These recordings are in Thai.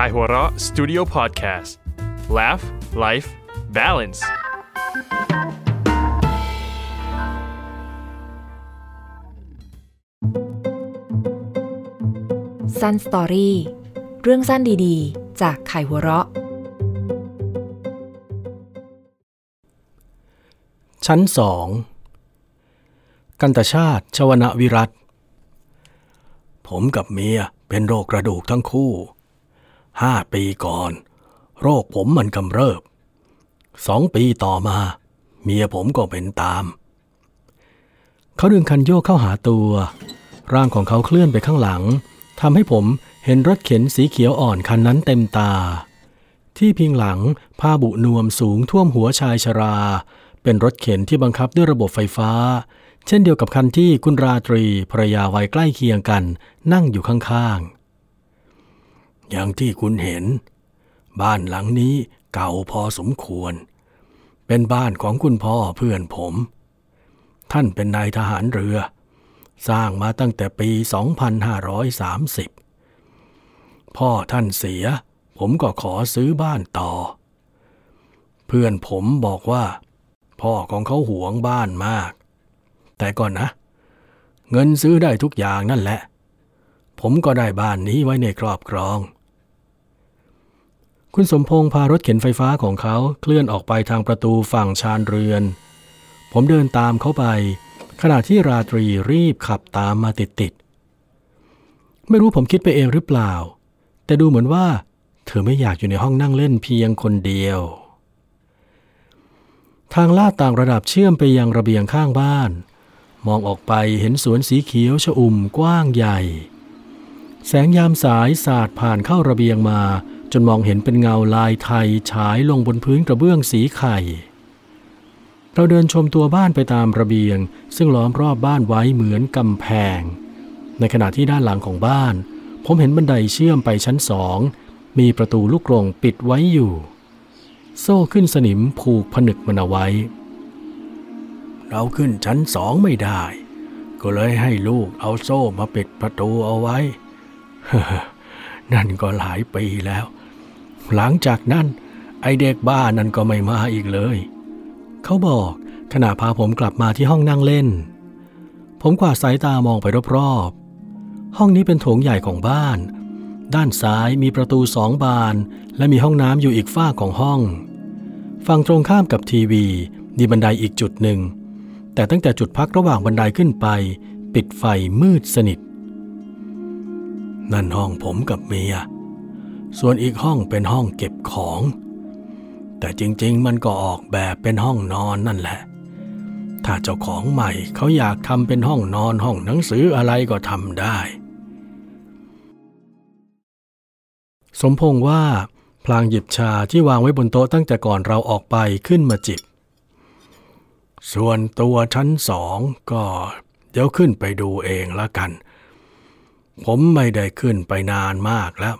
Kaihura Studio Podcast Laugh Life Balance สั้นสตอรี่เรื่องสั้นดีๆ จากไขหัวเราะ ชั้นสองกันตชาติชวนวิรัตผมกับเมียเป็นโรคกระดูกทั้งคู่ ห้าปีก่อน โรคผมมันกำเริบสองปีต่อมา เมียผมก็เป็นตาม เขาดึงคันโยกเข้าหาตัว ร่างของเขาเคลื่อนไปข้างหลังทำให้ผมเห็นรถเข็นสีเขียวอ่อนคันนั้นเต็มตา ที่พิงหลังผ้าบุนวมสูงท่วมหัวชายชรา เป็นรถเข็นที่บังคับด้วยระบบไฟฟ้า เช่นเดียวกับคันที่คุณราตรีภรรยาวัยใกล้เคียงกันนั่งอยู่ข้างๆ อย่างที่คุณเห็น บ้านหลังนี้เก่าพอสมควร เป็นบ้านของคุณพ่อเพื่อนผม ท่านเป็นนายทหารเรือ สร้างมาตั้งแต่ปี 2530 พ่อท่านเสีย ผมก็ขอซื้อบ้านต่อ เพื่อนผมบอกว่า พ่อของเขาหวงบ้านมาก แต่ก่อนนะ เงินซื้อได้ทุกอย่างนั่นแหละผมก็ได้บ้านนี้ไว้ในครอบครอง คุณสมพงษ์พารถเข็นไฟฟ้าของเขาเคลื่อนออกไปทางประตูฝั่งชานเรือน ผมเดินตามเขาไป ขณะที่ราตรีรีบขับตามมาติดๆไม่รู้ผมคิดไปเองหรือเปล่า แต่ดูเหมือนว่า เธอไม่อยากอยู่ในห้องนั่งเล่นเพียงคนเดียว ทางลาดต่างระดับเชื่อมไปยังระเบียงข้างบ้าน มองออกไปเห็นสวนสีเขียวชอุ่มกว้างใหญ่ แสงยามสายสาดผ่านเข้าระเบียงมา จนมองเห็นเป็นเงาลายไทยฉายลงบนพื้นกระเบื้องสีไข่ เราเดินชมตัวบ้านไปตามระเบียง ซึ่งล้อมรอบบ้านไว้เหมือนกำแพง ในขณะที่ด้านหลังของบ้าน ผมเห็นบันไดเชื่อมไปชั้นสอง มีประตูลูกกรงปิดไว้อยู่ โซ่ขึ้นสนิมผูกผนึกมันเอาไว้ เราขึ้นชั้นสองไม่ได้ ก็เลยให้ลูกเอาโซ่มาปิดประตูเอาไว้นั่นก็หลายปีแล้ว หลังจากนั้น ไอเด็กบ้านั่นก็ไม่มาอีกเลย เขาบอกขณะพาผมกลับมาที่ห้องนั่งเล่น ผมกวาดสายตามองไปรอบๆ ห้องนี้เป็นโถงใหญ่ของบ้าน ด้านซ้ายมีประตูสองบาน และมีห้องน้ำอยู่อีกฝ้าของห้อง ฝั่งตรงข้ามกับทีวีมีบันไดอีกจุดหนึ่ง แต่ตั้งแต่จุดพักระหว่างบันไดขึ้นไป ปิดไฟมืดสนิท นั่นห้องผมกับเมีย ส่วนอีกห้องเป็นห้องเก็บของ แต่จริงๆ มันก็ออกแบบเป็นห้องนอนนั่นแหละ ถ้าเจ้าของใหม่เขาอยากทำเป็นห้องนอนห้องหนังสืออะไรก็ทำได้ สมพงษ์ว่า พลางหยิบชาที่วางไว้บนโต๊ะตั้งแต่ก่อนเราออกไปขึ้นมาจิบ ส่วนตัวชั้นสองก็เดี๋ยวขึ้นไปดูเองละกัน ผมไม่ได้ขึ้นไปนานมากแล้ว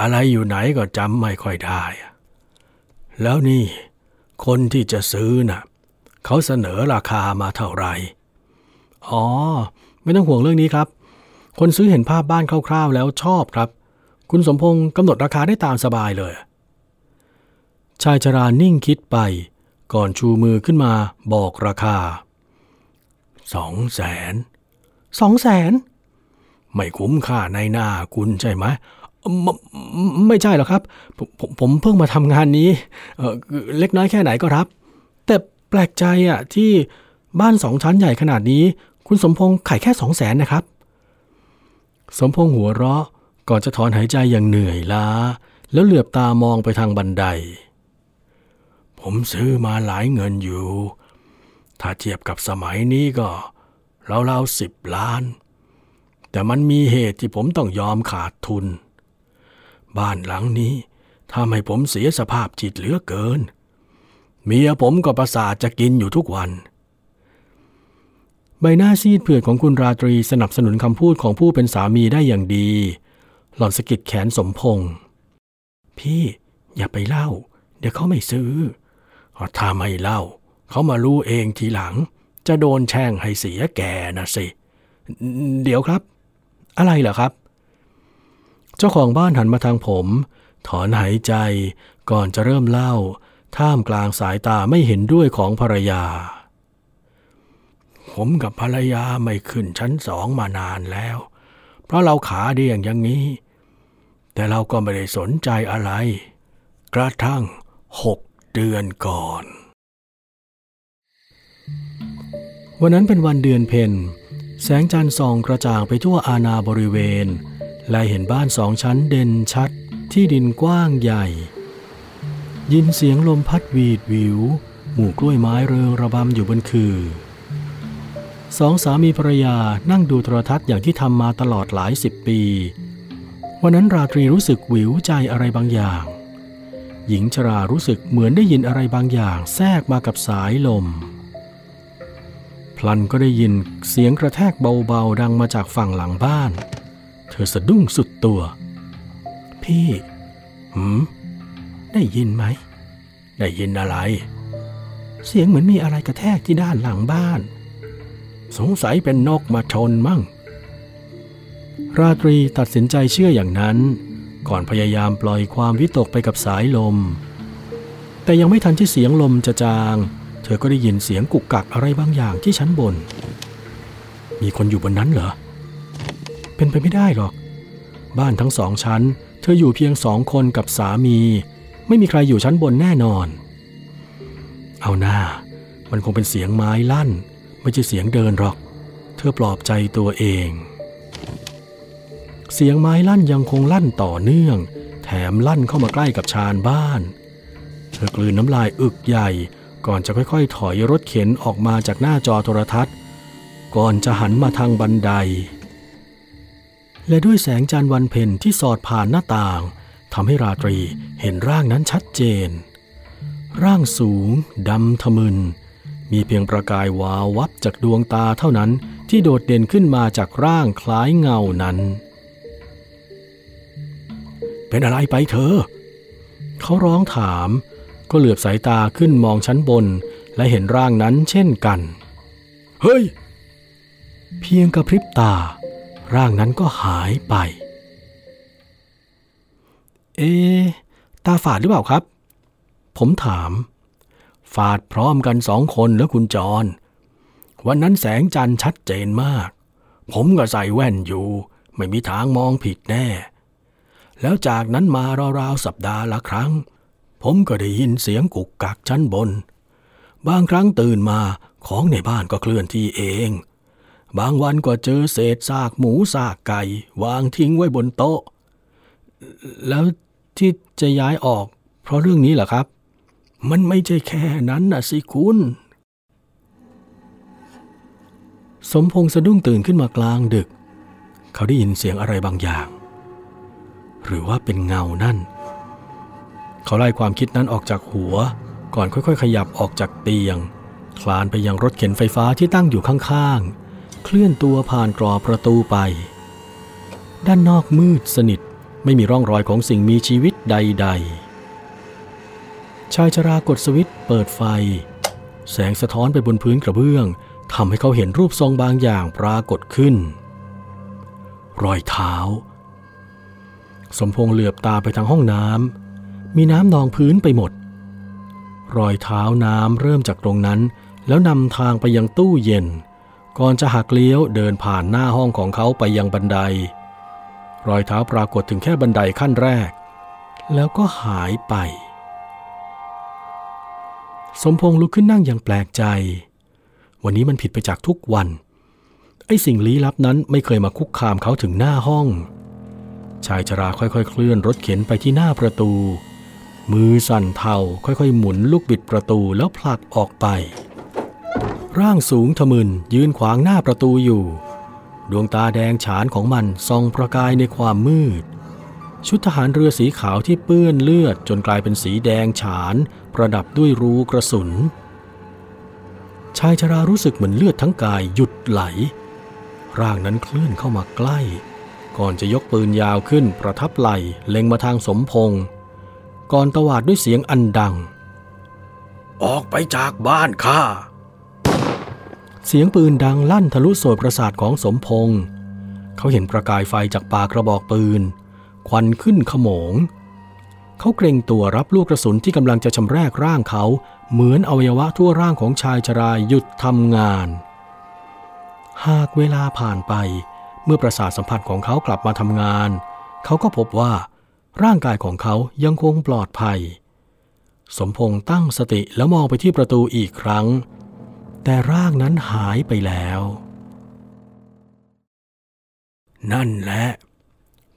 อะไรอยู่ไหนก็จำไม่ค่อยได้ แล้วนี่คนที่จะซื้อน่ะเขาเสนอราคามาเท่าไหร่ อ๋อ ไม่ต้องห่วงเรื่องนี้ครับ คนซื้อเห็นภาพบ้านคร่าวๆ แล้วชอบครับ คุณสมพงศ์กำหนดราคาได้ตามสบายเลย ชายชรานิ่งคิดไป ก่อนชูมือขึ้นมาบอกราคา สองแสน สองแสน ไม่คุ้มค่าในหน้าคุณใช่ไหม ไม่ไม่ใช่หรอกครับผมผมผมเพิ่งมาทำงานนี้เออเล็กน้อยแค่ไหนก็รับ แต่แปลกใจอะที่บ้านสองชั้นใหญ่ขนาดนี้ คุณสมพงษ์ขายแค่สองแสนนะครับ สมพงษ์หัวเราะก่อนจะถอนหายใจอย่างเหนื่อยล้า แล้วเหลือบตามองไปทางบันได ผมซื้อมาหลายเงินอยู่ ถ้าเทียบกับสมัยนี้ก็ราวๆสิบล้าน แต่มันมีเหตุที่ผมต้องยอมขาดทุน บ้านหลังนี้ทำให้ผมเสียสภาพจิตเหลือเกิน เมียผมก็ประสาทจะกินอยู่ทุกวัน ใบหน้าซีดเผือดของคุณราตรีสนับสนุนคำพูดของผู้เป็นสามีได้อย่างดี หล่อนสะกิดแขนสมพงษ์พี่อย่าไปเล่า เดี๋ยวเขาไม่ซื้อถ้าไม่เล่า เขามารู้เองทีหลัง จะโดนแช่งให้เสียแก่นะสิ เดี๋ยวครับ อะไรเหรอครับ เจ้าของบ้านหันมาทางผม ถอนหายใจก่อนจะเริ่มเล่า ท่ามกลางสายตาไม่เห็นด้วยของภรรยา ผมกับภรรยาไม่ขึ้นชั้นสองมานานแล้ว เพราะเราขาเดียงอย่างนี้ แต่เราก็ไม่ได้สนใจอะไร กระทั่งหกเดือนก่อน วันนั้นเป็นวันเดือนเพ็ญแสงจันทร์ส่องกระจ่างไปทั่วอาณาบริเวณ และเห็นบ้านสองชั้นเด่นชัดที่ดินกว้างใหญ่ ยินเสียงลมพัดวีดวิว หมู่กล้วยไม้เริงระบำอยู่บนคือสองสามีภรรยานั่งดูโทรทัศน์อย่างที่ทำมาตลอดหลายสิบปี วันนั้นราตรีรู้สึกหวิวใจอะไรบางอย่าง หญิงชรารู้สึกเหมือนได้ยินอะไรบางอย่างแทรกมากับสายลม พลันก็ได้ยินเสียงกระแทกเบาๆดังมาจากฝั่งหลังบ้าน เธอสะดุ้งสุดตัว พี่หืมได้ยินไหม ได้ยินอะไร เสียงเหมือนมีอะไรกระแทกที่ด้านหลังบ้าน สงสัยเป็นนกมาชนมั่ง ราตรีตัดสินใจเชื่ออย่างนั้น ก่อนพยายามปล่อยความวิตกไปกับสายลม แต่ยังไม่ทันที่เสียงลมจะจาง เธอก็ได้ยินเสียงกุกกักอะไรบางอย่างที่ชั้นบน มีคนอยู่บนนั้นเหรอ เป็นไปไม่ได้หรอก บ้านทั้งสองชั้น เธออยู่เพียงสองคนกับสามี ไม่มีใครอยู่ชั้นบนแน่นอน เอาหน้า มันคงเป็นเสียงไม้ลั่น ไม่ใช่เสียงเดินหรอก เธอปลอบใจตัวเอง เสียงไม้ลั่นยังคงลั่นต่อเนื่อง แถมลั่นเข้ามาใกล้กับชานบ้าน เธอกลืนน้ำลายอึกใหญ่ก่อนจะค่อยๆ ถอยรถเข็นออกมาจากหน้าจอโทรทัศน์ ก่อนจะหันมาทางบันได และด้วยแสงจันทร์วันเพ็ญที่สอดผ่านหน้าต่างทำให้ราตรีเห็นร่างนั้นชัดเจน ร่างสูงดำทะมึน มีเพียงประกายวาววับจากดวงตาเท่านั้นที่โดดเด่นขึ้นมาจากร่างคล้ายเงานั้น เป็นอะไรไปเธอ เขาร้องถาม ก็เหลือบสายตาขึ้นมองชั้นบน และเห็นร่างนั้นเช่นกัน เฮ้ย เพียงกระพริบตา ร่างนั้นก็หายไป เอ ตาฝาดหรือเปล่าครับ ผมถาม ฝาดพร้อมกันสองคนแล้วคุณจร วันนั้นแสงจันทร์ชัดเจนมาก ผมก็ใส่แว่นอยู่ ไม่มีทางมองผิดแน่ แล้วจากนั้นมาราวๆสัปดาห์ละครั้ง ผมก็ได้ยินเสียงกุกกักชั้นบน บางครั้งตื่นมาของในบ้านก็เคลื่อนที่เอง บางวันก็เจอเศษซากหมูซากไก่ วางทิ้งไว้บนโต๊ะ แล้วที่จะย้ายออก เพราะเรื่องนี้เหรอครับ มันไม่ใช่แค่นั้นนะสิคุณ สมพงษ์สะดุ้งตื่นขึ้นมากลางดึก เขาได้ยินเสียงอะไรบางอย่าง หรือว่าเป็นเงานั่น เขาไล่ความคิดนั้นออกจากหัว ก่อนค่อยๆ ขยับออกจากเตียง คลานไปยังรถเข็นไฟฟ้าที่ตั้งอยู่ข้างๆ เคลื่อนตัวผ่านกรอบประตูไป ด้านนอกมืดสนิทไม่มีร่องรอยของสิ่งมีชีวิตใด ๆ ชายชรากดสวิตช์เปิดไฟ แสงสะท้อนไปบนพื้นกระเบื้องทำให้เขาเห็นรูปทรงบางอย่างปรากฏขึ้น รอยเท้า สมพงษ์เหลือบตาไปทางห้องน้ำมีน้ำนองพื้นไปหมด รอยเท้าน้ำเริ่มจากตรงนั้น แล้วนำทางไปยังตู้เย็น ก่อนจะหักเลี้ยวเดินผ่านหน้าห้องของเขาไปยังบันได รอยเท้าปรากฏถึงแค่บันไดขั้นแรก แล้วก็หายไป สมพงษ์ลุกขึ้นนั่งอย่างแปลกใจ วันนี้มันผิดไปจากทุกวัน ไอ้สิ่งลี้ลับนั้นไม่เคยมาคุกคามเขาถึงหน้าห้อง ชายชราค่อยๆ เคลื่อนรถเข็นไปที่หน้าประตู มือสั่นเทาค่อยๆ หมุนลูกบิดประตูแล้วผลักออกไป ร่างสูงทะมึนยืนขวางหน้าประตูอยู่ ดวงตาแดงฉานของมันส่องประกายในความมืด ชุดทหารเรือสีขาวที่เปื้อนเลือดจนกลายเป็นสีแดงฉาน ประดับด้วยรูกระสุน ชายชรารู้สึกเหมือนเลือดทั้งกายหยุดไหล ร่างนั้นเคลื่อนเข้ามาใกล้ ก่อนจะยกปืนยาวขึ้นประทับไหลเล็งมาทางสมพงษ์ก่อนตวาดด้วยเสียงอันดัง ออกไปจากบ้านข้า เสียงปืนดังลั่นทะลุโสดประสาทของสมพงษ์เขาเห็นประกายไฟจากปากกระบอกปืน ควันขึ้นขโมง เขาเกรงตัวรับลูกกระสุนที่กำลังจะชำแรกร่างเขา เหมือนอวัยวะทั่วร่างของชายชรายหยุดทำงาน หากเวลาผ่านไป เมื่อประสาทสัมผัสของเขากลับมาทำงาน เขาก็พบว่า ร่างกายของเขายังคงปลอดภัย สมพงษ์ตั้งสติแล้วมองไปที่ประตูอีกครั้ง แต่ร่างนั้นหายไปแล้ว นั่นแหละ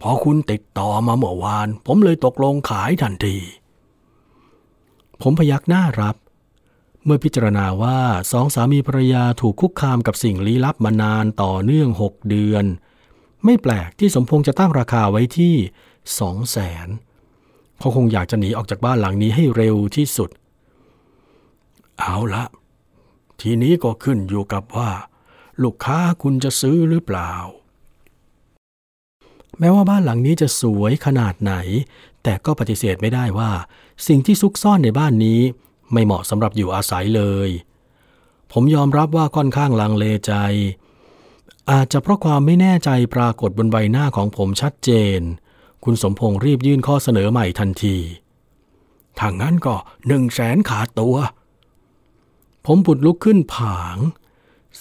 พอคุณติดต่อมาเมื่อวาน ผมเลยตกลงขายทันที ผมพยักหน้ารับ เมื่อพิจารณาว่าสองสามีภรรยาถูกคุกคามกับสิ่งลี้ลับมานานต่อเนื่องหกเดือน ไม่แปลกที่สมพงษ์จะตั้งราคาไว้ที่สองแสนเขาคงอยากจะหนีออกจากบ้านหลังนี้ให้เร็วที่สุด เอาละ ทีนี้ก็ขึ้นอยู่กับว่า ลูกค้าคุณจะซื้อหรือเปล่า แม้ว่าบ้านหลังนี้จะสวยขนาดไหน แต่ก็ปฏิเสธไม่ได้ว่า สิ่งที่ซุกซ่อนในบ้านนี้ ไม่เหมาะสำหรับอยู่อาศัยเลย ผมยอมรับว่าค่อนข้างลังเลใจ อาจจะเพราะความไม่แน่ใจปรากฏบนใบหน้าของผมชัดเจน คุณสมพงษ์รีบยื่นข้อเสนอใหม่ทันทีถ้างั้นก็หนึ่งแสนขาตัว ผมบุดลุกขึ้นผาง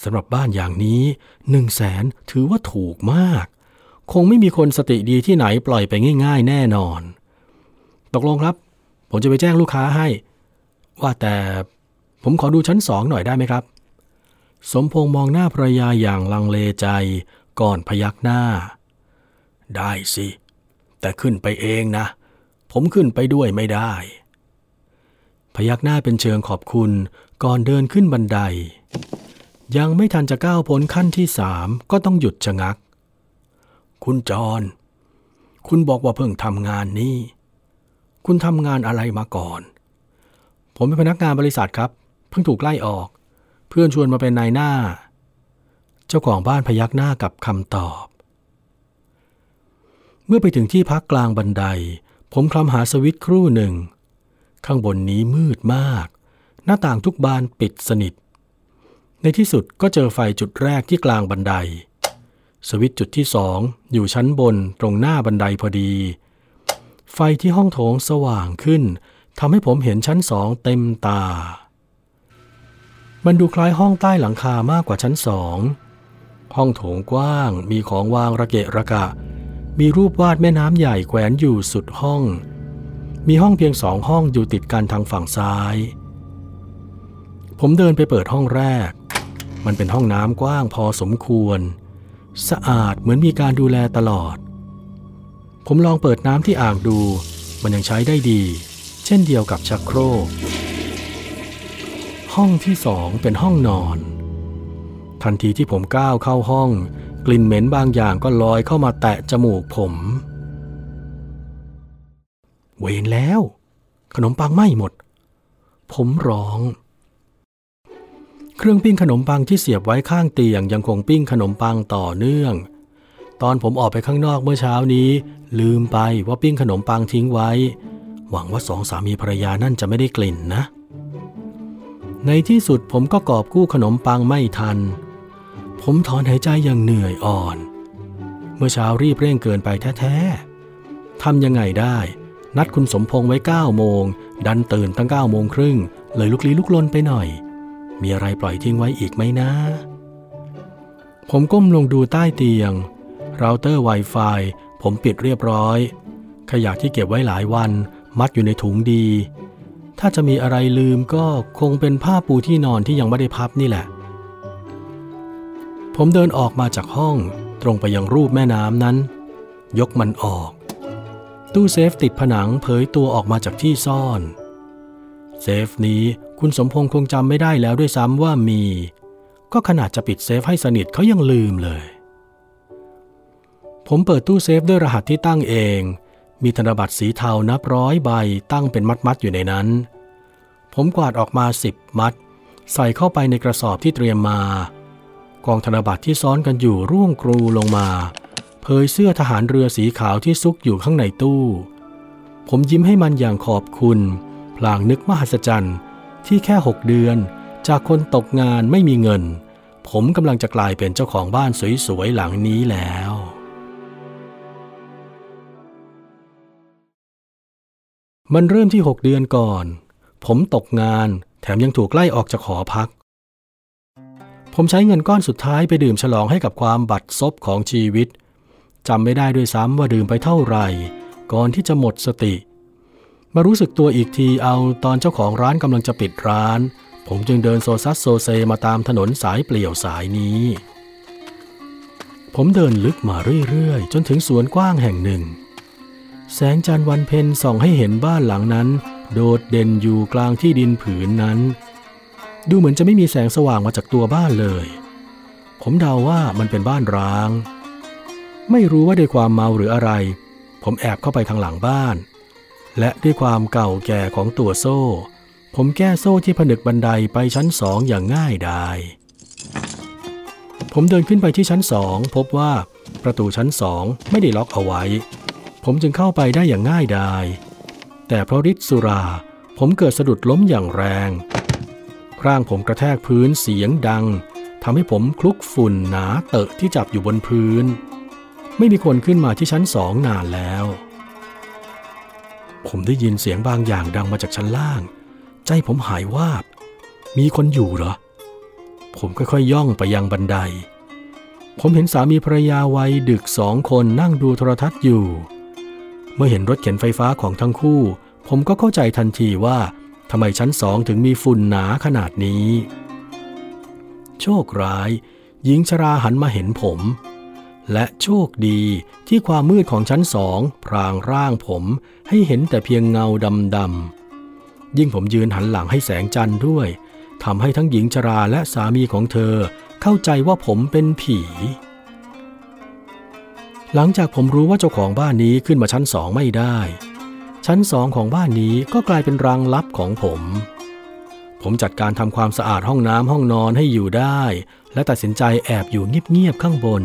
สำหรับบ้านอย่างนี้หนึ่งแสนถือว่าถูกมาก คงไม่มีคนสติดีที่ไหนปล่อยไปง่ายๆ แน่นอน ตกลงครับ ผมจะไปแจ้งลูกค้าให้ ว่าแต่ผมขอดูชั้นสองหน่อยได้ไหมครับ สมพงษ์มองหน้าภรรยาอย่างลังเลใจก่อนพยักหน้า ได้สิ แต่ขึ้นไปเองนะ ผมขึ้นไปด้วยไม่ได้ พยักหน้าเป็นเชิงขอบคุณ ก่อนเดินขึ้นบันได ยังไม่ทันจะก้าวพ้นขั้นที่สามก็ต้องหยุดชะงัก คุณจอรคุณบอกว่าเพิ่งทำงานนี้ คุณทำงานอะไรมาก่อน ผมเป็นพนักงานบริษัทครับ เพิ่งถูกไล่ออก เพื่อนชวนมาเป็นนายหน้า เจ้าของบ้านพยักหน้ากับคำตอบ เมื่อไปถึงที่พักกลางบันได ผมคลำหาสวิตช์ครู่หนึ่ง ข้างบนนี้มืดมาก หน้าต่างทุกบานปิดสนิท ในที่สุดก็เจอไฟจุดแรกที่กลางบันได สวิตจุดที่สองอยู่ชั้นบนตรงหน้าบันไดพอดี ไฟที่ห้องโถงสว่างขึ้นทำให้ผมเห็นชั้นสองเต็มตา มันดูคล้ายห้องใต้หลังคามากกว่าชั้นสองห้องโถงกว้างมีของวางระเกะระกะ มีรูปวาดแม่น้ำใหญ่แขวนอยู่สุดห้อง มีห้องเพียงสองห้องอยู่ติดกันทางฝั่งซ้าย ผมเดินไปเปิดห้องแรก มันเป็นห้องน้ำกว้างพอสมควร สะอาดเหมือนมีการดูแลตลอด ผมลองเปิดน้ำที่อ่างดู มันยังใช้ได้ดี เช่นเดียวกับชักโครก ห้องที่สองเป็นห้องนอน ทันทีที่ผมก้าวเข้าห้อง กลิ่นเหม็นบางอย่างก็ลอยเข้ามาแตะจมูกผม เวนแล้ว ขนมปังไหม้หมด ผมร้อง เครื่องปิ้งขนมปังที่เสียบไว้ข้างเตียงยังคงปิ้งขนมปังต่อเนื่อง ตอนผมออกไปข้างนอกเมื่อเช้านี้ ลืมไปว่าปิ้งขนมปังทิ้งไว้ หวังว่าสองสามีภรรยานั่นจะไม่ได้กลิ่นนะ ในที่สุดผมก็กอบกู้ขนมปังไม่ทัน ผมถอนหายใจอย่างเหนื่อยอ่อน เมื่อเช้ารีบเร่งเกินไปแท้ๆทำยังไงได้ นัดคุณสมพงษ์ไว้9โมงดันตื่นตั้ง9โมงครึ่งเลยลุกลี้ลุกลนไปหน่อย มีอะไรปล่อยทิ้งไว้อีกไหมนะ ผมก้มลงดูใต้เตียง เราเตอร์ Wi-Fi ผมปิดเรียบร้อย ขยะที่เก็บไว้หลายวัน มัดอยู่ในถุงดี ถ้าจะมีอะไรลืมก็คงเป็นผ้าปูที่นอนที่ยังไม่ได้พับนี่แหละ ผมเดินออกมาจากห้อง ตรงไปยังรูปแม่น้ำนั้น ยกมันออก ตู้เซฟติดผนังเผยตัวออกมาจากที่ซ่อน เซฟนี้ คุณสมพงษ์คงจำไม่ได้แล้วด้วยซ้ำว่ามี ก็ขนาดจะปิดเซฟให้สนิทเขายังลืมเลย ผมเปิดตู้เซฟด้วยรหัสที่ตั้งเอง มีธนบัตรสีเทานับร้อยใบตั้งเป็นมัดๆอยู่ในนั้น ผมกวาดออกมาสิบมัด ใส่เข้าไปในกระสอบที่เตรียมมา กองธนบัตรที่ซ้อนกันอยู่ร่วงกรูลงมาเผยเสื้อทหารเรือสีขาวที่ซุกอยู่ข้างในตู้ ผมยิ้มให้มันอย่างขอบคุณ พลางนึกมหัศจรรย์ ที่แค่หกเดือน จากคนตกงานไม่มีเงิน ผมกำลังจะกลายเป็นเจ้าของบ้านสวยๆหลังนี้แล้วมันเริ่มที่หกเดือนก่อน ผมตกงานแถมยังถูกไล่ออกจากหอพัก ผมใช้เงินก้อนสุดท้ายไปดื่มฉลองให้กับความบัดซบของชีวิตจำไม่ได้ด้วยซ้ำว่าดื่มไปเท่าไหร่ ก่อนที่จะหมดสติ มารู้สึกตัวอีกทีเอาตอนเจ้าของร้านกำลังจะปิดร้าน ผมจึงเดินโซซัสโซเซมาตามถนนสายเปลี่ยวสายนี้ ผมเดินลึกมาเรื่อยๆ จนถึงสวนกว้างแห่งหนึ่ง แสงจันทร์วันเพ็ญส่องให้เห็นบ้านหลังนั้น โดดเด่นอยู่กลางที่ดินผืนนั้น ดูเหมือนจะไม่มีแสงสว่างมาจากตัวบ้านเลย ผมเดาว่ามันเป็นบ้านร้าง ไม่รู้ว่าด้วยความเมาหรืออะไร ผมแอบเข้าไปทางหลังบ้าน และด้วยความเก่าแก่ของตัวโซ่ ผมแก้โซ่ที่ผนึกบันไดไปชั้นสองอย่างง่ายดาย ผมเดินขึ้นไปที่ชั้นสองพบว่าประตูชั้นสองไม่ได้ล็อกเอาไว้ ผมจึงเข้าไปได้อย่างง่ายดาย แต่เพราะฤทธิ์สุรา ผมเกิดสะดุดล้มอย่างแรง ร่างผมกระแทกพื้นเสียงดังทำให้ผมคลุกฝุ่นหนาเตอะที่จับอยู่บนพื้น ไม่มีคนขึ้นมาที่ชั้นสองนานแล้ว ผมได้ยินเสียงบางอย่างดังมาจากชั้นล่าง ใจผมหายวาบ มีคนอยู่เหรอ ผมค่อยๆย่องไปยังบันได ผมเห็นสามีภรรยาวัยดึกสองคนนั่งดูโทรทัศน์อยู่ เมื่อเห็นรถเข็นไฟฟ้าของทั้งคู่ ผมก็เข้าใจทันทีว่าทำไมชั้นสองถึงมีฝุ่นหนาขนาดนี้ โชคร้าย หญิงชราหันมาเห็นผม และโชคดีที่ความมืดของชั้นสองพรางร่างผมให้เห็นแต่เพียงเงาดำๆยิ่งผมยืนหันหลังให้แสงจันทร์ด้วยทำให้ทั้งหญิงชราและสามีของเธอเข้าใจว่าผมเป็นผี หลังจากผมรู้ว่าเจ้าของบ้านนี้ขึ้นมาชั้นสองไม่ได้ ชั้นสองของบ้านนี้ก็กลายเป็นรังลับของผม ผมจัดการทำความสะอาดห้องน้ำห้องนอนให้อยู่ได้ และตัดสินใจแอบอยู่เงียบๆข้างบน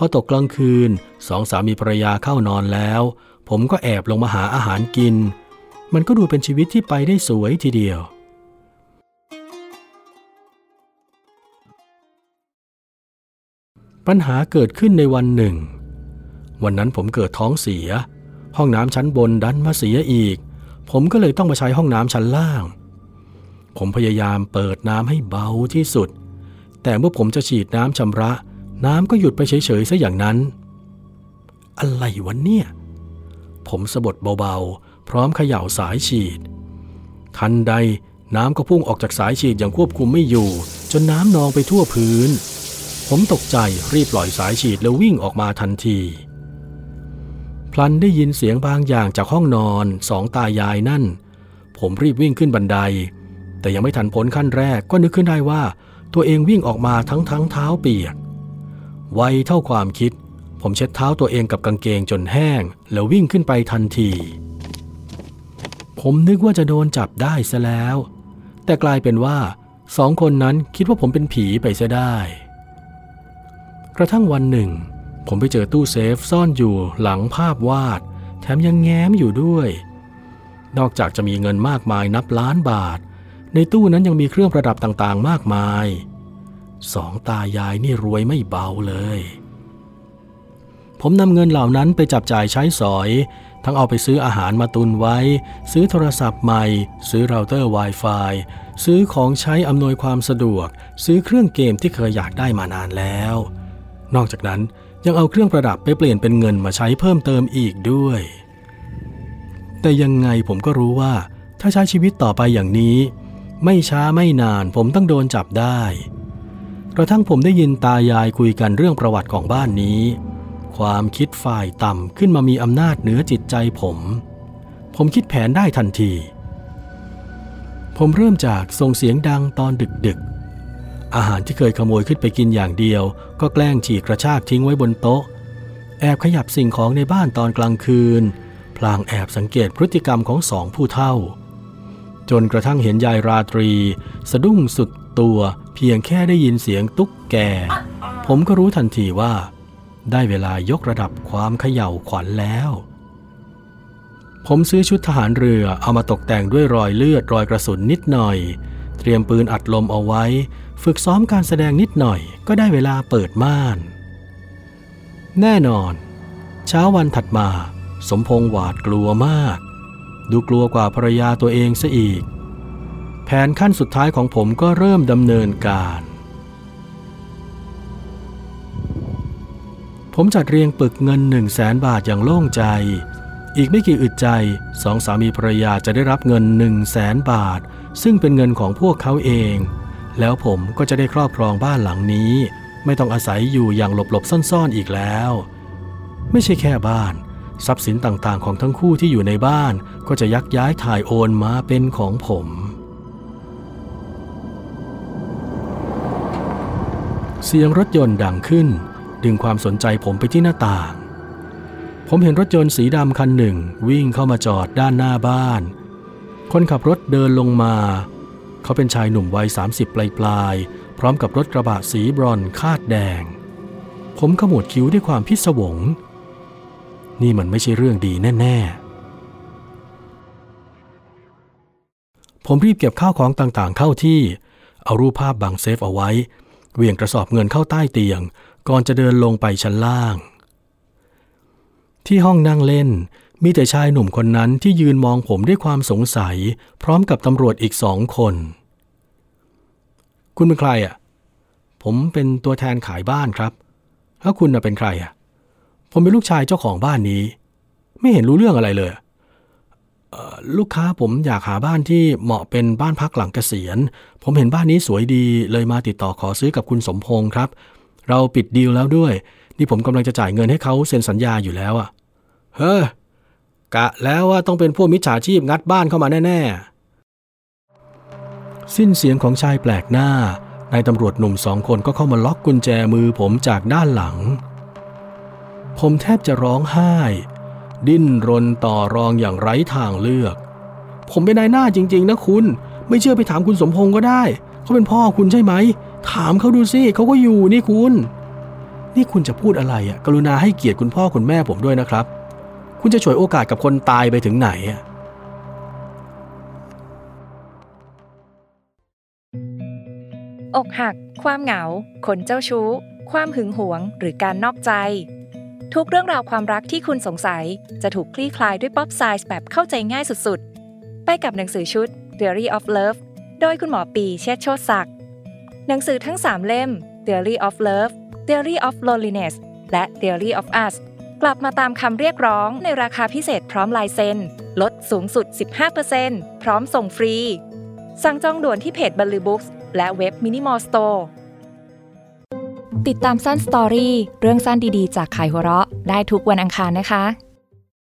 พอตกกลางคืนสองสามีภรรยาเข้านอนแล้ว ผมก็แอบลงมาหาอาหารกิน มันก็ดูเป็นชีวิตที่ไปได้สวยทีเดียว ปัญหาเกิดขึ้นในวันหนึ่ง วันนั้นผมเกิดท้องเสีย ห้องน้ำชั้นบนดันมาเสียอีก ผมก็เลยต้องมาใช้ห้องน้ำชั้นล่าง ผมพยายามเปิดน้ำให้เบาที่สุด แต่เมื่อผมจะฉีดน้ำชำระ น้ำก็หยุดไปเฉยๆซะอย่างนั้น อะไรวะเนี่ย ผมสะบัดเบาๆ พร้อมเขย่าสายฉีด ทันใดน้ำก็พุ่งออกจากสายฉีดอย่างควบคุมไม่อยู่ จนน้ำนองไปทั่วพื้น ผมตกใจรีบปล่อยสายฉีดแล้ววิ่งออกมาทันที พลันได้ยินเสียงบางอย่างจากห้องนอนสองตายายนั่น ผมรีบวิ่งขึ้นบันได แต่ยังไม่ทันพ้นขั้นแรกก็นึกขึ้นได้ว่า ตัวเองวิ่งออกมาทั้งทั้งเท้าเปียก ไวเท่าความคิด ผมเช็ดเท้าตัวเองกับกางเกงจนแห้ง แล้ววิ่งขึ้นไปทันที ผมนึกว่าจะโดนจับได้ซะแล้ว แต่กลายเป็นว่าสองคนนั้นคิดว่าผมเป็นผีไปเสียได้ กระทั่งวันหนึ่ง ผมไปเจอตู้เซฟซ่อนอยู่หลังภาพวาด แถมยังแง้มอยู่ด้วย นอกจากจะมีเงินมากมายนับล้านบาท ในตู้นั้นยังมีเครื่องประดับต่างๆ มากมาย สองตายายนี่รวยไม่เบาเลย ผมนำเงินเหล่านั้นไปจับจ่ายใช้สอย ทั้งเอาไปซื้ออาหารมาตุนไว้ ซื้อโทรศัพท์ใหม่ ซื้อเราเตอร์ Wi-Fi ซื้อของใช้อำนวยความสะดวก ซื้อเครื่องเกมที่เคยอยากได้มานานแล้ว นอกจากนั้นยังเอาเครื่องประดับไปเปลี่ยนเป็นเงินมาใช้เพิ่มเติมอีกด้วย แต่ยังไงผมก็รู้ว่า ถ้าใช้ชีวิตต่อไปอย่างนี้ ไม่ช้าไม่นานผมต้องโดนจับได้ ระทั่งผมได้ยินตายายคุยกันเรื่องประวัติของบ้านนี้ ความคิดฝ่ายต่ำขึ้นมามีอำนาจเหนือจิตใจผม ผมคิดแผนได้ทันที ผมเริ่มจากส่งเสียงดังตอนดึกๆ อาหารที่เคยขโมยขึ้นไปกินอย่างเดียว ก็แกล้งฉีกกระชากทิ้งไว้บนโต๊ะ แอบขยับสิ่งของในบ้านตอนกลางคืน พลางแอบสังเกตพฤติกรรมของสองผู้เท่า จนกระทั่งเห็นยายราตรี สะดุ้งสุดตัว เพียงแค่ได้ยินเสียงตุ๊กแก ผมก็รู้ทันทีว่า ได้เวลายกระดับความเขย่าขวัญแล้ว ผมซื้อชุดทหารเรือเอามาตกแต่งด้วยรอยเลือดรอยกระสุนนิดหน่อย เตรียมปืนอัดลมเอาไว้ ฝึกซ้อมการแสดงนิดหน่อยก็ได้เวลาเปิดม่าน แน่นอน เช้าวันถัดมา สมพงษ์หวาดกลัวมาก ดูกลัวกว่าภรรยาตัวเองซะอีก แผนขั้นสุดท้ายของผมก็เริ่มดำเนินการ ผมจัดเรียงปึกเงิน1 0 0 0 0แสนบาทอย่างโล่งใจ อีกไม่กี่อึดใจสองสามีภรรยาจะได้รับเงิน1 0 0 0 0แสนบาท ซึ่งเป็นเงินของพวกเขาเอง แล้วผมก็จะได้ครอบครองบ้านหลังนี้ ไม่ต้องอาศัยอยู่อย่างหลบๆซ่อนๆอีกแล้ว ไม่ใช่แค่บ้านทรัพย์สินต่างๆ ของทั้งคู่ที่อยู่ในบ้านก็จะยักย้ายถ่ายโอนมาเป็นของผม เสียงรถยนต์ดังขึ้น ดึงความสนใจผมไปที่หน้าต่าง ผมเห็นรถยนต์สีดำคันหนึ่งวิ่งเข้ามาจอดด้านหน้าบ้าน คนขับรถเดินลงมา เขาเป็นชายหนุ่มวัย 30 ปลายๆพร้อมกับรถกระบะสีบรอนคาดแดง ผมขมวดคิ้วด้วยความพิศวง นี่มันไม่ใช่เรื่องดีแน่ๆ ผมรีบเก็บข้าวของต่างๆ เข้าที่ เอารูปภาพบังเซฟเอาไว้ เวี่ยงกระสอบเงินเข้าใต้เตียง ก่อนจะเดินลงไปชั้นล่าง ที่ห้องนั่งเล่น มีแต่ชายหนุ่มคนนั้นที่ยืนมองผมด้วยความสงสัย พร้อมกับตำรวจอีกสองคน คุณเป็นใครอะ ผมเป็นตัวแทนขายบ้านครับ แล้วคุณน่ะเป็นใครอะ ผมเป็นลูกชายเจ้าของบ้านนี้ ไม่เห็นรู้เรื่องอะไรเลย ลูกค้าผมอยากหาบ้านที่เหมาะเป็นบ้านพักหลังเกษียณ ผมเห็นบ้านนี้สวยดีเลยมาติดต่อขอซื้อกับคุณสมพงษ์ครับ เราปิดดีลแล้วด้วย นี่ผมกำลังจะจ่ายเงินให้เขาเซ็นสัญญาอยู่แล้วอะเฮ้อกะแล้วว่าต้องเป็นพวกมิจฉาชีพงัดบ้านเข้ามาแน่ ๆ สิ้นเสียงของชายแปลกหน้านายตำรวจหนุ่มสองคนก็เข้ามาล็อกกุญแจมือผมจากด้านหลัง ผมแทบจะร้องไห้ ดิ้นรนต่อรองอย่างไร้ทางเลือก ผมเป็นนายหน้าจริง ๆ นะคุณ ไม่เชื่อไปถามคุณสมพงษ์ก็ได้ เขาเป็นพ่อคุณใช่ไหม ถามเขาดูสิเขาก็อยู่นี่คุณ นี่คุณจะพูดอะไรอะ กรุณาให้เกียรติคุณพ่อคุณแม่ผมด้วยนะครับ คุณจะฉวยโอกาสกับคนตายไปถึงไหนอะอกหัก ความเหงา คนเจ้าชู้ ความหึงหวง หรือการนอกใจ ทุกเรื่องราวความรักที่คุณสงสัยจะถูกคลี่คลายด้วยป๊อปไซค์แบบเข้าใจง่ายสุดๆ ไปกับหนังสือชุด Theory of Love โดยคุณหมอปีเชษโชติศักดิ์หนังสือทั้ง 3 เล่ม Theory of Love Theory of Loneliness และ Theory of Us กลับมาตามคำเรียกร้องในราคาพิเศษพร้อมลายเซ็นลดสูงสุด 15%พร้อมส่งฟรี สั่งจองด่วนที่เพจบันลือบุ๊คส์และเว็บมินิมอลสโตร์ ติดตามสั้น Story เรื่องสั้นดีๆ จากขายหัวเราะ ได้ทุกวันอังคารนะคะ